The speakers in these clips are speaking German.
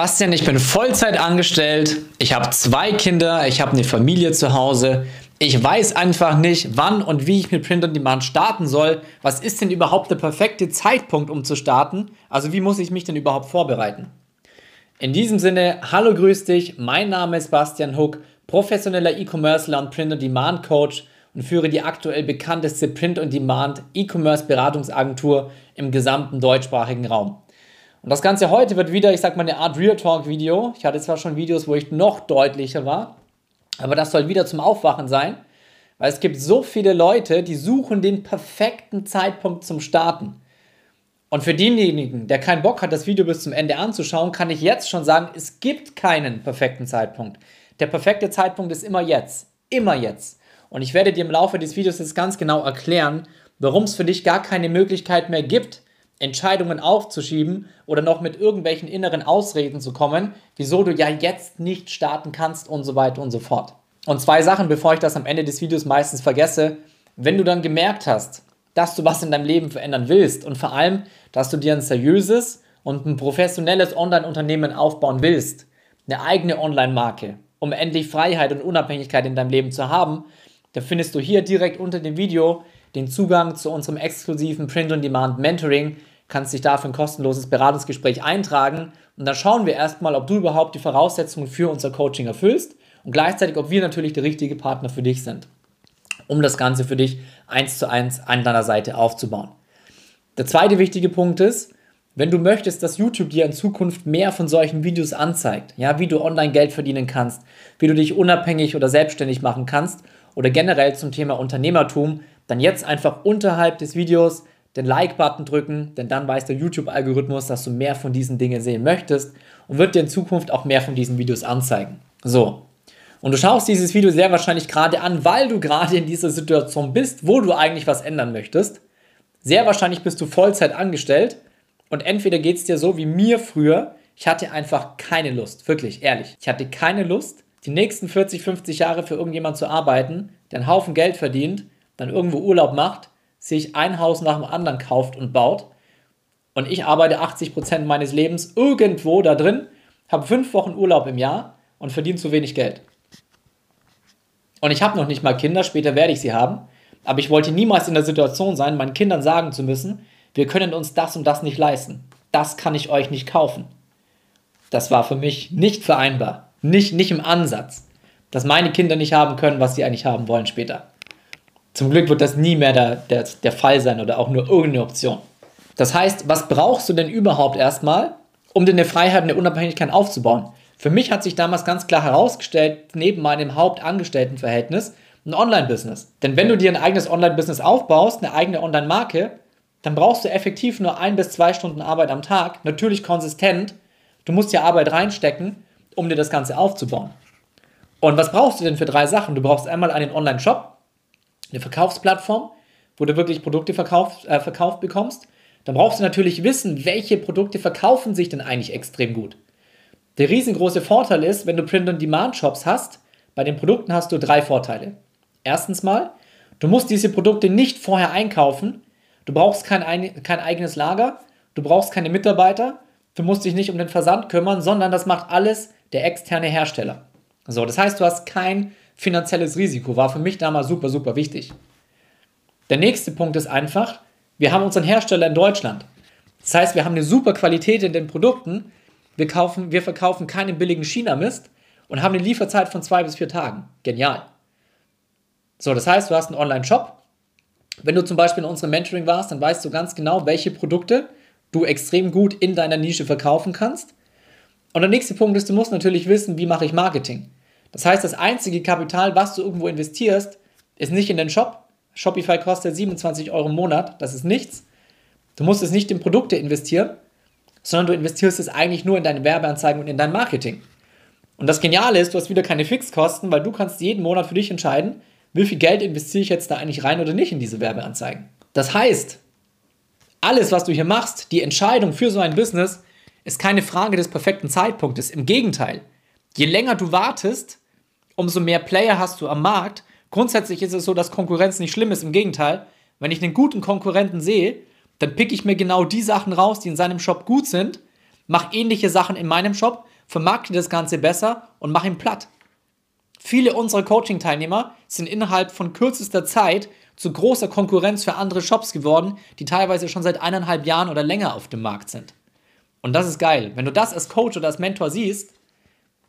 Bastian, ich bin Vollzeit angestellt, ich habe zwei Kinder, ich habe eine Familie zu Hause. Ich weiß einfach nicht, wann und wie ich mit Print on Demand starten soll. Was ist denn überhaupt der perfekte Zeitpunkt, um zu starten? Also wie muss ich mich denn überhaupt vorbereiten? In diesem Sinne, hallo, grüß dich. Mein Name ist Bastian Hook, professioneller E-Commercer und Print on Demand Coach und führe die aktuell bekannteste Print on Demand E-Commerce Beratungsagentur im gesamten deutschsprachigen Raum. Und das Ganze heute wird wieder, ich sag mal, eine Art Real Talk Video. Ich hatte zwar schon Videos, wo ich noch deutlicher war, aber das soll wieder zum Aufwachen sein, weil es gibt so viele Leute, die suchen den perfekten Zeitpunkt zum Starten. Und für denjenigen, der keinen Bock hat, das Video bis zum Ende anzuschauen, kann ich jetzt schon sagen, es gibt keinen perfekten Zeitpunkt. Der perfekte Zeitpunkt ist immer jetzt. Immer jetzt. Und ich werde dir im Laufe des Videos jetzt ganz genau erklären, warum es für dich gar keine Möglichkeit mehr gibt, Entscheidungen aufzuschieben oder noch mit irgendwelchen inneren Ausreden zu kommen, wieso du ja jetzt nicht starten kannst und so weiter und so fort. Und zwei Sachen, bevor ich das am Ende des Videos meistens vergesse. Wenn du dann gemerkt hast, dass du was in deinem Leben verändern willst und vor allem, dass du dir ein seriöses und ein professionelles Online-Unternehmen aufbauen willst, eine eigene Online-Marke, um endlich Freiheit und Unabhängigkeit in deinem Leben zu haben, da findest du hier direkt unter dem Video den Zugang zu unserem exklusiven Print-on-Demand Mentoring, kannst dich dafür ein kostenloses Beratungsgespräch eintragen und dann schauen wir erstmal, ob du überhaupt die Voraussetzungen für unser Coaching erfüllst und gleichzeitig, ob wir natürlich der richtige Partner für dich sind, um das Ganze für dich eins zu eins an deiner Seite aufzubauen. Der zweite wichtige Punkt ist, wenn du möchtest, dass YouTube dir in Zukunft mehr von solchen Videos anzeigt, ja, wie du online Geld verdienen kannst, wie du dich unabhängig oder selbstständig machen kannst oder generell zum Thema Unternehmertum, dann jetzt einfach unterhalb des Videos den Like-Button drücken, denn dann weiß der YouTube-Algorithmus, dass du mehr von diesen Dingen sehen möchtest und wird dir in Zukunft auch mehr von diesen Videos anzeigen. So. Und du schaust dieses Video sehr wahrscheinlich gerade an, weil du gerade in dieser Situation bist, wo du eigentlich was ändern möchtest. Sehr wahrscheinlich bist du Vollzeit angestellt und entweder geht es dir so wie mir früher, ich hatte einfach keine Lust, wirklich ehrlich. Ich hatte keine Lust, die nächsten 40, 50 Jahre für irgendjemand zu arbeiten, der einen Haufen Geld verdient, dann irgendwo Urlaub macht sich ein Haus nach dem anderen kauft und baut. Und ich arbeite 80% meines Lebens irgendwo da drin, habe fünf Wochen Urlaub im Jahr und verdiene zu wenig Geld. Und ich habe noch nicht mal Kinder, später werde ich sie haben. Aber ich wollte niemals in der Situation sein, meinen Kindern sagen zu müssen, wir können uns das und das nicht leisten. Das kann ich euch nicht kaufen. Das war für mich nicht vereinbar. Nicht, nicht im Ansatz. Dass meine Kinder nicht haben können, was sie eigentlich haben wollen später. Zum Glück wird das nie mehr der, der, der Fall sein oder auch nur irgendeine Option. Das heißt, was brauchst du denn überhaupt erstmal, um dir eine Freiheit und eine Unabhängigkeit aufzubauen? Für mich hat sich damals ganz klar herausgestellt, neben meinem Hauptangestelltenverhältnis, ein Online-Business. Denn wenn du dir ein eigenes Online-Business aufbaust, eine eigene Online-Marke, dann brauchst du effektiv nur ein bis zwei Stunden Arbeit am Tag, natürlich konsistent. Du musst ja Arbeit reinstecken, um dir das Ganze aufzubauen. Und was brauchst du denn für drei Sachen? Du brauchst einmal einen Online-Shop, eine Verkaufsplattform, wo du wirklich Produkte verkauft, äh, verkauft bekommst, dann brauchst du natürlich wissen, welche Produkte verkaufen sich denn eigentlich extrem gut. Der riesengroße Vorteil ist, wenn du Print-on-Demand-Shops hast, bei den Produkten hast du drei Vorteile. Erstens mal, du musst diese Produkte nicht vorher einkaufen, du brauchst kein, ein, kein eigenes Lager, du brauchst keine Mitarbeiter, du musst dich nicht um den Versand kümmern, sondern das macht alles der externe Hersteller. So, das heißt, du hast kein finanzielles Risiko war für mich damals super, super wichtig. Der nächste Punkt ist einfach, wir haben unseren Hersteller in Deutschland. Das heißt, wir haben eine super Qualität in den Produkten. Wir, kaufen, wir verkaufen keinen billigen China-Mist und haben eine Lieferzeit von zwei bis vier Tagen. Genial. So, das heißt, du hast einen Online-Shop. Wenn du zum Beispiel in unserem Mentoring warst, dann weißt du ganz genau, welche Produkte du extrem gut in deiner Nische verkaufen kannst. Und der nächste Punkt ist, du musst natürlich wissen, wie mache ich Marketing. Das heißt, das einzige Kapital, was du irgendwo investierst, ist nicht in den Shop. Shopify kostet 27 Euro im Monat, das ist nichts. Du musst es nicht in Produkte investieren, sondern du investierst es eigentlich nur in deine Werbeanzeigen und in dein Marketing. Und das Geniale ist, du hast wieder keine Fixkosten, weil du kannst jeden Monat für dich entscheiden, wie viel Geld investiere ich jetzt da eigentlich rein oder nicht in diese Werbeanzeigen. Das heißt, alles, was du hier machst, die Entscheidung für so ein Business, ist keine Frage des perfekten Zeitpunktes. Im Gegenteil, je länger du wartest, umso mehr Player hast du am Markt. Grundsätzlich ist es so, dass Konkurrenz nicht schlimm ist. Im Gegenteil, wenn ich einen guten Konkurrenten sehe, dann picke ich mir genau die Sachen raus, die in seinem Shop gut sind, mach ähnliche Sachen in meinem Shop, vermarkte das Ganze besser und mach ihn platt. Viele unserer Coaching-Teilnehmer sind innerhalb von kürzester Zeit zu großer Konkurrenz für andere Shops geworden, die teilweise schon seit eineinhalb Jahren oder länger auf dem Markt sind. Und das ist geil. Wenn du das als Coach oder als Mentor siehst,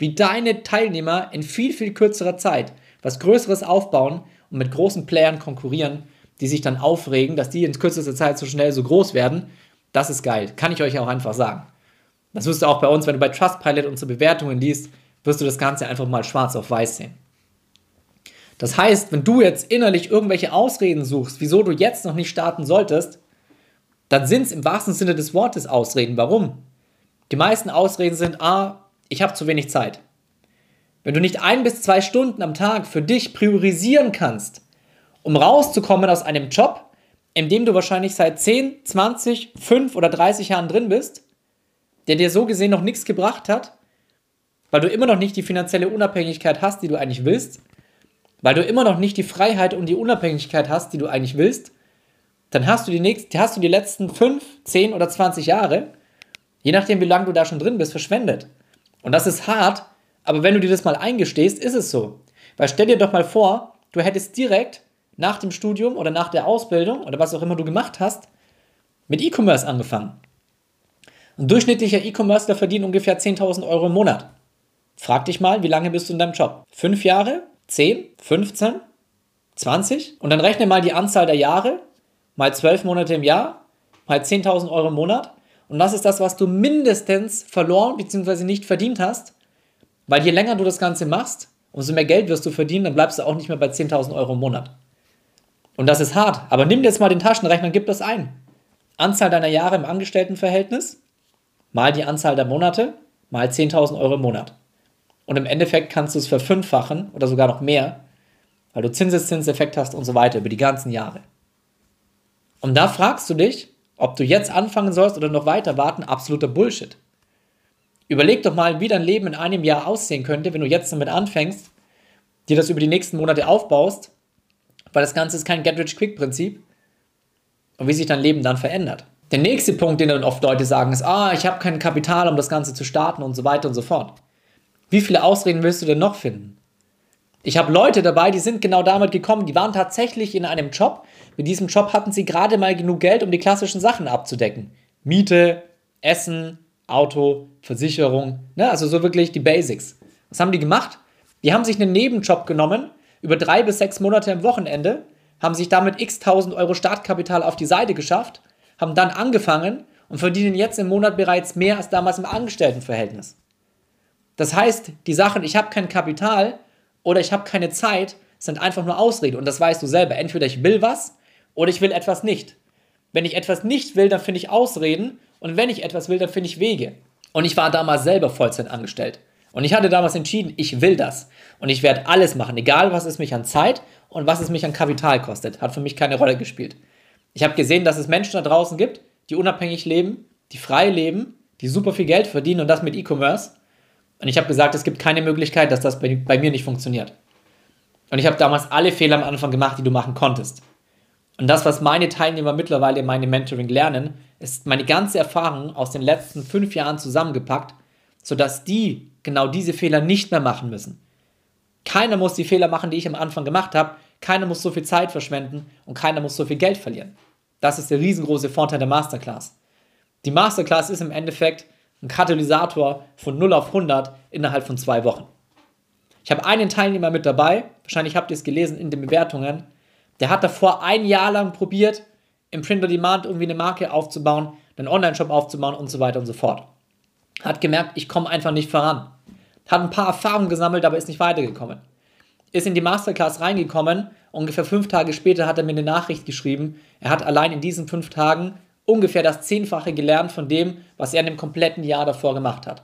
wie deine Teilnehmer in viel, viel kürzerer Zeit was Größeres aufbauen und mit großen Playern konkurrieren, die sich dann aufregen, dass die in kürzester Zeit so schnell so groß werden, das ist geil. Kann ich euch auch einfach sagen. Das wirst du auch bei uns, wenn du bei Trustpilot unsere Bewertungen liest, wirst du das Ganze einfach mal schwarz auf weiß sehen. Das heißt, wenn du jetzt innerlich irgendwelche Ausreden suchst, wieso du jetzt noch nicht starten solltest, dann sind es im wahrsten Sinne des Wortes Ausreden. Warum? Die meisten Ausreden sind, ah, ich habe zu wenig Zeit. Wenn du nicht ein bis zwei Stunden am Tag für dich priorisieren kannst, um rauszukommen aus einem Job, in dem du wahrscheinlich seit 10, 20, 5 oder 30 Jahren drin bist, der dir so gesehen noch nichts gebracht hat, weil du immer noch nicht die finanzielle Unabhängigkeit hast, die du eigentlich willst, weil du immer noch nicht die Freiheit und die Unabhängigkeit hast, die du eigentlich willst, dann hast du die, nächsten, hast du die letzten 5, 10 oder 20 Jahre, je nachdem, wie lange du da schon drin bist, verschwendet. Und das ist hart, aber wenn du dir das mal eingestehst, ist es so. Weil stell dir doch mal vor, du hättest direkt nach dem Studium oder nach der Ausbildung oder was auch immer du gemacht hast, mit E-Commerce angefangen. Ein durchschnittlicher E-Commercer verdient ungefähr 10.000 Euro im Monat. Frag dich mal, wie lange bist du in deinem Job? Fünf Jahre? Zehn? 15? 20? Und dann rechne mal die Anzahl der Jahre, mal zwölf Monate im Jahr, mal 10.000 Euro im Monat. Und das ist das, was du mindestens verloren bzw. nicht verdient hast, weil je länger du das Ganze machst, umso mehr Geld wirst du verdienen, dann bleibst du auch nicht mehr bei 10.000 Euro im Monat. Und das ist hart. Aber nimm dir jetzt mal den Taschenrechner und gib das ein. Anzahl deiner Jahre im Angestelltenverhältnis, mal die Anzahl der Monate, mal 10.000 Euro im Monat. Und im Endeffekt kannst du es verfünffachen oder sogar noch mehr, weil du Zinseszinseffekt hast und so weiter über die ganzen Jahre. Und da fragst du dich, ob du jetzt anfangen sollst oder noch weiter warten, absoluter Bullshit. Überleg doch mal, wie dein Leben in einem Jahr aussehen könnte, wenn du jetzt damit anfängst, dir das über die nächsten Monate aufbaust, weil das Ganze ist kein Get-Rich-Quick-Prinzip und wie sich dein Leben dann verändert. Der nächste Punkt, den dann oft Leute sagen, ist, ah, ich habe kein Kapital, um das Ganze zu starten und so weiter und so fort. Wie viele Ausreden willst du denn noch finden? Ich habe Leute dabei, die sind genau damit gekommen, die waren tatsächlich in einem Job. Mit diesem Job hatten sie gerade mal genug Geld, um die klassischen Sachen abzudecken. Miete, Essen, Auto, Versicherung, ne? also so wirklich die Basics. Was haben die gemacht? Die haben sich einen Nebenjob genommen, über drei bis sechs Monate am Wochenende, haben sich damit x tausend Euro Startkapital auf die Seite geschafft, haben dann angefangen und verdienen jetzt im Monat bereits mehr als damals im Angestelltenverhältnis. Das heißt, die Sachen, ich habe kein Kapital oder ich habe keine Zeit, sind einfach nur Ausrede. Und das weißt du selber. Entweder ich will was oder ich will etwas nicht. Wenn ich etwas nicht will, dann finde ich Ausreden und wenn ich etwas will, dann finde ich Wege. Und ich war damals selber Vollzeit angestellt. Und ich hatte damals entschieden, ich will das. Und ich werde alles machen, egal was es mich an Zeit und was es mich an Kapital kostet. Hat für mich keine Rolle gespielt. Ich habe gesehen, dass es Menschen da draußen gibt, die unabhängig leben, die frei leben, die super viel Geld verdienen und das mit E-Commerce. Und ich habe gesagt, es gibt keine Möglichkeit, dass das bei, bei mir nicht funktioniert. Und ich habe damals alle Fehler am Anfang gemacht, die du machen konntest. Und das, was meine Teilnehmer mittlerweile in meinem Mentoring lernen, ist meine ganze Erfahrung aus den letzten fünf Jahren zusammengepackt, sodass die genau diese Fehler nicht mehr machen müssen. Keiner muss die Fehler machen, die ich am Anfang gemacht habe. Keiner muss so viel Zeit verschwenden und keiner muss so viel Geld verlieren. Das ist der riesengroße Vorteil der Masterclass. Die Masterclass ist im Endeffekt ein Katalysator von 0 auf 100 innerhalb von zwei Wochen. Ich habe einen Teilnehmer mit dabei, wahrscheinlich habt ihr es gelesen in den Bewertungen, der hat davor ein Jahr lang probiert, im Print on Demand irgendwie eine Marke aufzubauen, einen Online-Shop aufzubauen und so weiter und so fort. Hat gemerkt, ich komme einfach nicht voran. Hat ein paar Erfahrungen gesammelt, aber ist nicht weitergekommen. Ist in die Masterclass reingekommen. Ungefähr fünf Tage später hat er mir eine Nachricht geschrieben. Er hat allein in diesen fünf Tagen ungefähr das Zehnfache gelernt von dem, was er in dem kompletten Jahr davor gemacht hat.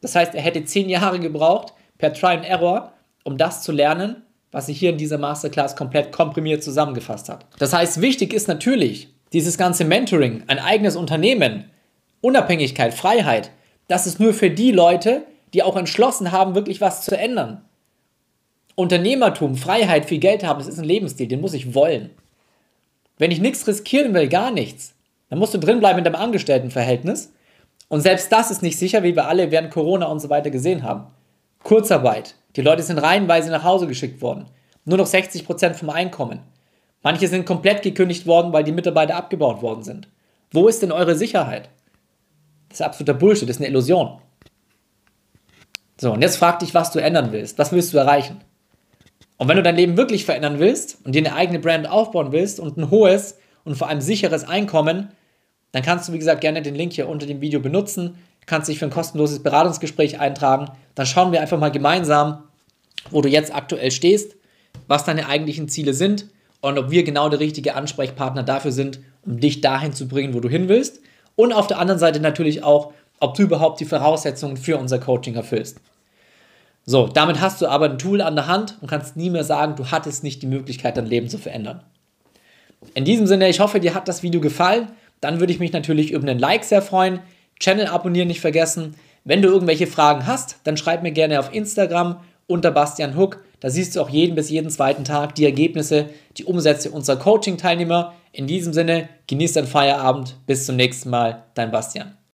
Das heißt, er hätte zehn Jahre gebraucht, per Try and Error, um das zu lernen, was sich hier in dieser Masterclass komplett komprimiert zusammengefasst hat. Das heißt, wichtig ist natürlich dieses ganze Mentoring, ein eigenes Unternehmen, Unabhängigkeit, Freiheit. Das ist nur für die Leute, die auch entschlossen haben, wirklich was zu ändern. Unternehmertum, Freiheit, viel Geld haben, das ist ein Lebensstil, den muss ich wollen. Wenn ich nichts riskieren will, gar nichts, dann musst du drinbleiben in deinem Angestelltenverhältnis Und selbst das ist nicht sicher, wie wir alle während Corona und so weiter gesehen haben. Kurzarbeit. Die Leute sind reihenweise nach Hause geschickt worden. Nur noch 60% vom Einkommen. Manche sind komplett gekündigt worden, weil die Mitarbeiter abgebaut worden sind. Wo ist denn eure Sicherheit? Das ist absoluter Bullshit, das ist eine Illusion. So, und jetzt frag dich, was du ändern willst. Was willst du erreichen? Und wenn du dein Leben wirklich verändern willst und dir eine eigene Brand aufbauen willst und ein hohes und vor allem sicheres Einkommen, dann kannst du, wie gesagt, gerne den Link hier unter dem Video benutzen. Kannst dich für ein kostenloses Beratungsgespräch eintragen. Dann schauen wir einfach mal gemeinsam, wo du jetzt aktuell stehst, was deine eigentlichen Ziele sind und ob wir genau der richtige Ansprechpartner dafür sind, um dich dahin zu bringen, wo du hin willst. Und auf der anderen Seite natürlich auch, ob du überhaupt die Voraussetzungen für unser Coaching erfüllst. So, damit hast du aber ein Tool an der Hand und kannst nie mehr sagen, du hattest nicht die Möglichkeit, dein Leben zu verändern. In diesem Sinne, ich hoffe, dir hat das Video gefallen. Dann würde ich mich natürlich über einen Like sehr freuen. Channel abonnieren nicht vergessen. Wenn du irgendwelche Fragen hast, dann schreib mir gerne auf Instagram unter Bastian Huck. Da siehst du auch jeden bis jeden zweiten Tag die Ergebnisse, die Umsätze unserer Coaching-Teilnehmer. In diesem Sinne, genieß deinen Feierabend. Bis zum nächsten Mal, dein Bastian.